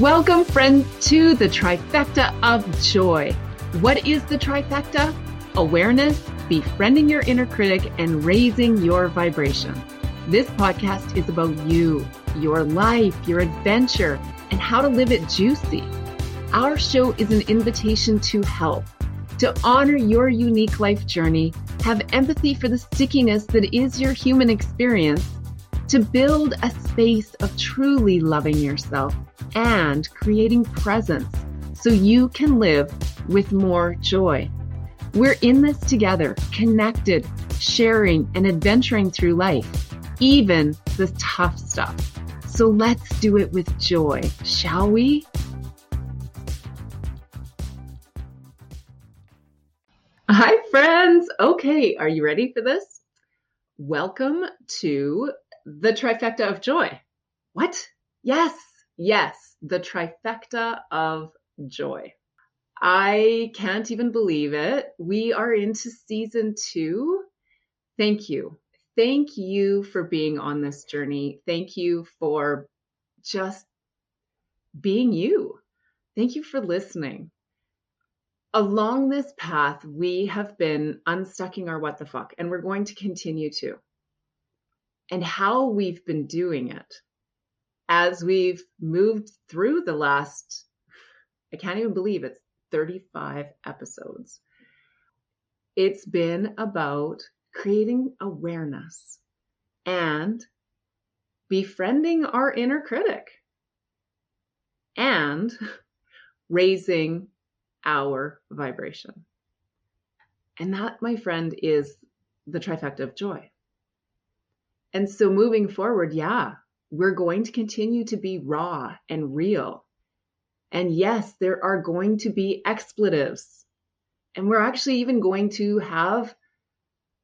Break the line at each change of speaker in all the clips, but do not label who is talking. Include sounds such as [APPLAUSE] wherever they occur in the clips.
Welcome, friends, to the trifecta of joy. What is the trifecta? Awareness, befriending your inner critic, and raising your vibration. This podcast is about you, your life, your adventure, and how to live it juicy. Our show is an invitation to help, to honor your unique life journey, have empathy for the stickiness that is your human experience, to build a space of truly loving yourself and creating presence so you can live with more joy. We're in this together, connected, sharing, and adventuring through life, even the tough stuff. So let's do it with joy, shall we? Hi, friends. Okay, are you ready for this? Welcome to the trifecta of joy. What? Yes, Yes, the trifecta of joy. I can't even believe it. We are into season two. Thank you. Thank you for being on this journey. Thank you for just being you. Thank you for listening. Along this path, we have been unstucking our what the fuck, and we're going to continue to. And how we've been doing it as we've moved through the last, I can't even believe it's 35 episodes. It's been about creating awareness and befriending our inner critic and [LAUGHS] raising our vibration. And that, my friend, is the trifecta of joy. And so moving forward, yeah, we're going to continue to be raw and real. And yes, there are going to be expletives. And we're actually even going to have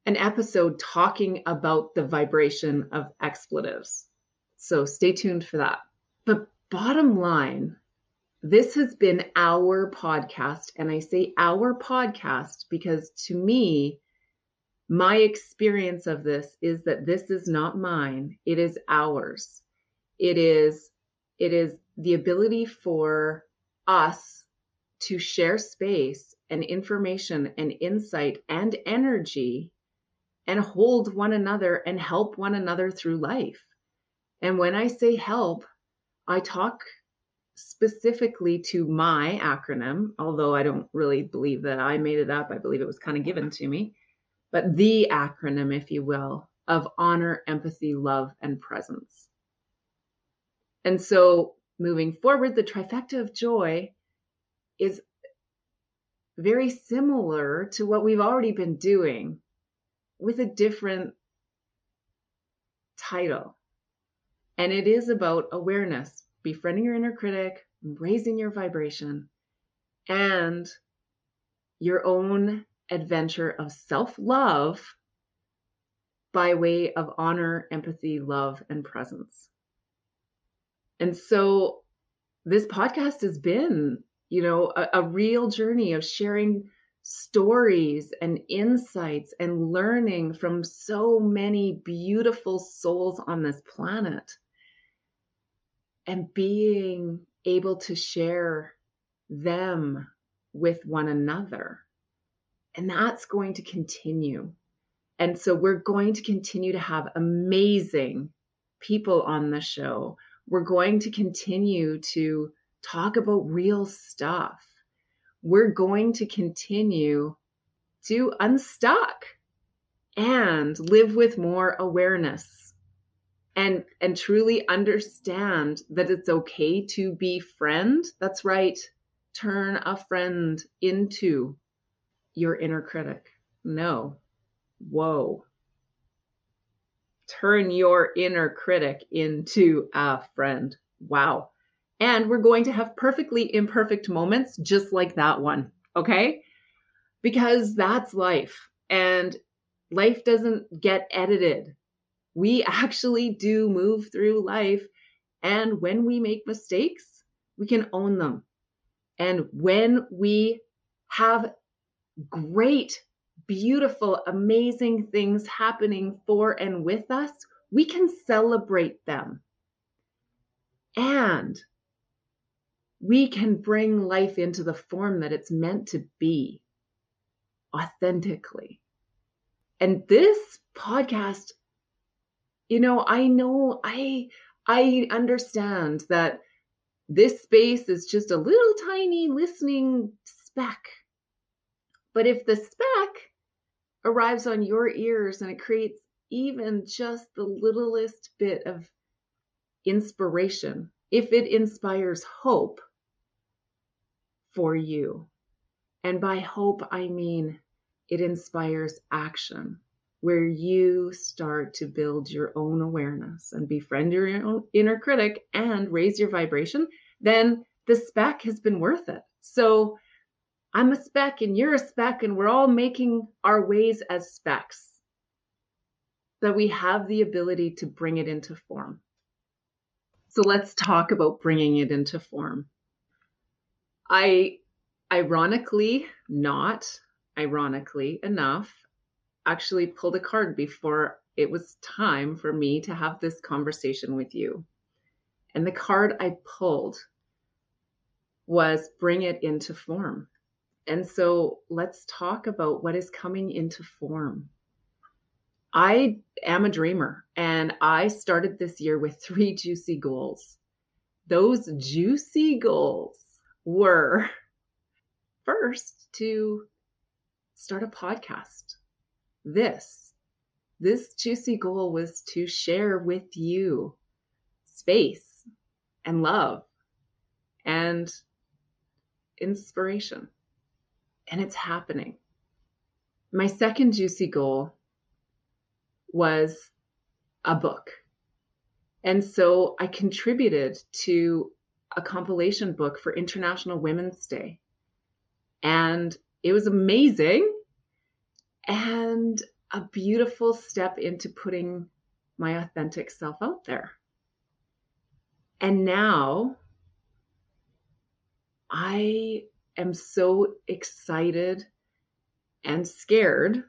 an episode talking about the vibration of expletives. So stay tuned for that. But bottom line, this has been our podcast. And I say our podcast because to me, my experience of this is that this is not mine, it is ours. It is it is the ability for us to share space and information and insight and energy and hold one another and help one another through life. And when I say help, I talk specifically to my acronym, although I don't really believe that I made it up. I believe it was kind of given to me but the acronym, if you will, of honor, empathy, love, and presence. And so moving forward, the trifecta of joy is very similar to what we've already been doing with a different title. And it is about awareness, befriending your inner critic, raising your vibration, and your own adventure of self love by way of honor, empathy, love, and presence. And so this podcast has been, you know, a, a, real journey of sharing stories and insights and learning from so many beautiful souls on this planet and being able to share them with one another. And that's going to continue. And so we're going to continue to have amazing people on the show. We're going to continue to talk about real stuff. We're going to continue to unstuck and live with more awareness and and truly understand that it's okay to be friend. That's right. Turn a friend into your inner critic. No. Whoa. Turn your inner critic into a friend. Wow. And we're going to have perfectly imperfect moments just like that one. Okay. Because that's life. And life doesn't get edited. We actually do move through life. And when we make mistakes, we can own them. And when we have great, beautiful, amazing things happening for and with us, we can celebrate them. And we can bring life into the form that it's meant to be authentically. And this podcast, you know, I know I I understand that this space is just a little tiny listening speck. But if the speck arrives on your ears and it creates even just the littlest bit of inspiration, if it inspires hope for you, and by hope, I mean it inspires action where you start to build your own awareness and befriend your own inner critic and raise your vibration, then the spec has been worth it. So I'm a speck and you're a speck, and we're all making our ways as specks. That we have the ability to bring it into form. So let's talk about bringing it into form. I, ironically, not ironically enough, actually pulled a card before it was time for me to have this conversation with you. And the card I pulled was bring it into form. And so let's talk about what is coming into form. I am a dreamer and I started this year with three juicy goals. Those juicy goals were first to start a podcast. This, this juicy goal was to share with you space and love and inspiration. And it's happening. My second juicy goal was a book. And so I contributed to a compilation book for International Women's Day. And it was amazing and a beautiful step into putting my authentic self out there. And now I am so excited and scared.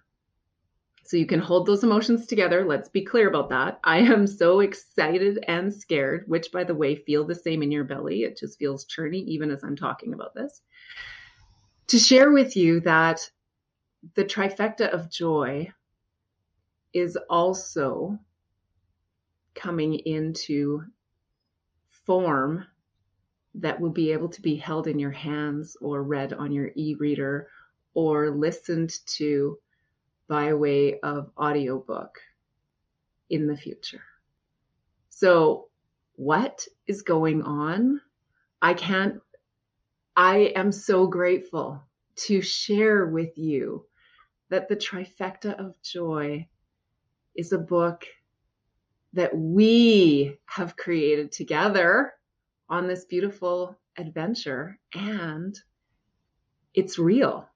So you can hold those emotions together. Let's be clear about that. I am so excited and scared, which, by the way, feel the same in your belly. It just feels churny even as I'm talking about this to share with you that the trifecta of joy is also coming into form that will be able to be held in your hands or read on your e-reader or listened to by way of audiobook in the future. So what is going on? I can't I am so grateful to share with you that the trifecta of joy is a book that we have created together on this beautiful adventure and it's real.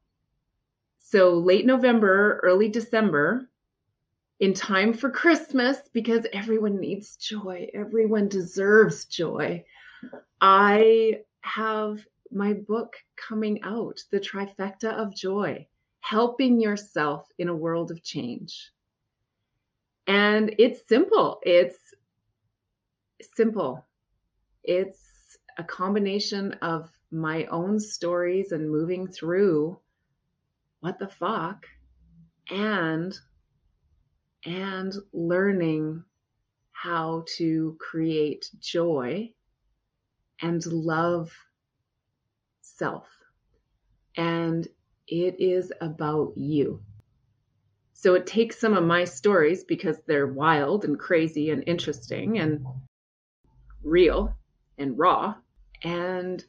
So late November, early December, in time for Christmas, because everyone needs joy, everyone deserves joy. I have my book coming out, The Trifecta of Joy, helping yourself in a world of change. And it's simple. It's simple. It's a combination of my own stories and moving through what the fuck and and learning how to create joy and love self. And it is about you. So it takes some of my stories because they're wild and crazy and interesting and real and raw and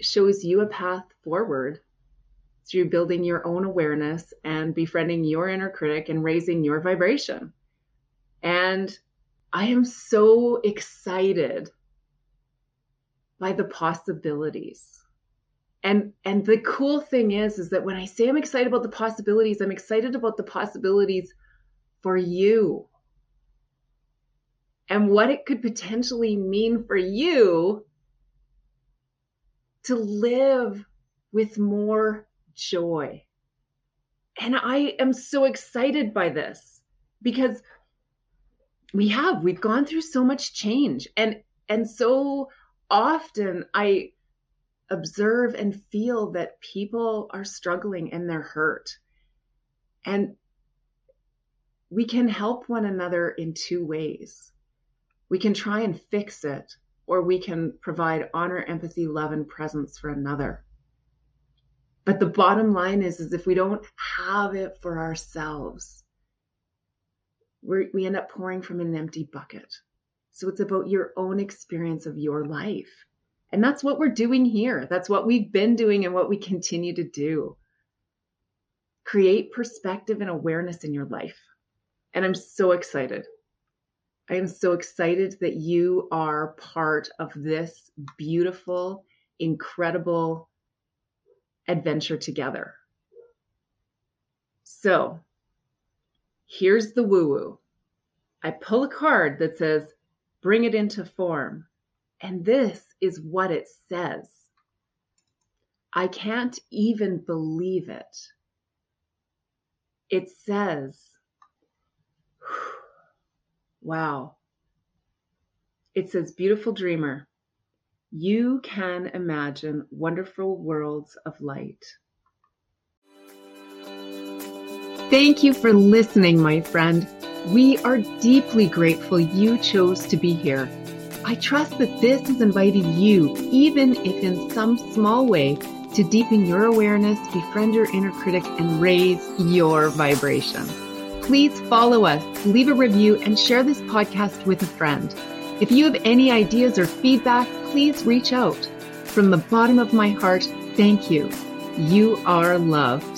shows you a path forward through building your own awareness and befriending your inner critic and raising your vibration. And I am so excited by the possibilities and and the cool thing is is that when i say i'm excited about the possibilities i'm excited about the possibilities for you and what it could potentially mean for you to live with more joy and i am so excited by this because we have we've gone through so much change and and so often i observe and feel that people are struggling and they're hurt. And we can help one another in two ways. We can try and fix it, or we can provide honor, empathy, love, and presence for another. But the bottom line is, is if we don't have it for ourselves, we we end up pouring from an empty bucket. So it's about your own experience of your life. And that's what we're doing here. That's what we've been doing and what we continue to do. Create perspective and awareness in your life. And I'm so excited. I am so excited that you are part of this beautiful, incredible adventure together. So here's the woo woo. I pull a card that says, bring it into form. And this is what it says. I can't even believe it. It says, wow. It says, beautiful dreamer, you can imagine wonderful worlds of light. Thank you for listening, my friend. We are deeply grateful you chose to be here. I trust that this has invited you, even if in some small way, to deepen your awareness, befriend your inner critic, and raise your vibration. Please follow us, leave a review, and share this podcast with a friend. If you have any ideas or feedback, please reach out. From the bottom of my heart, thank you. You are love.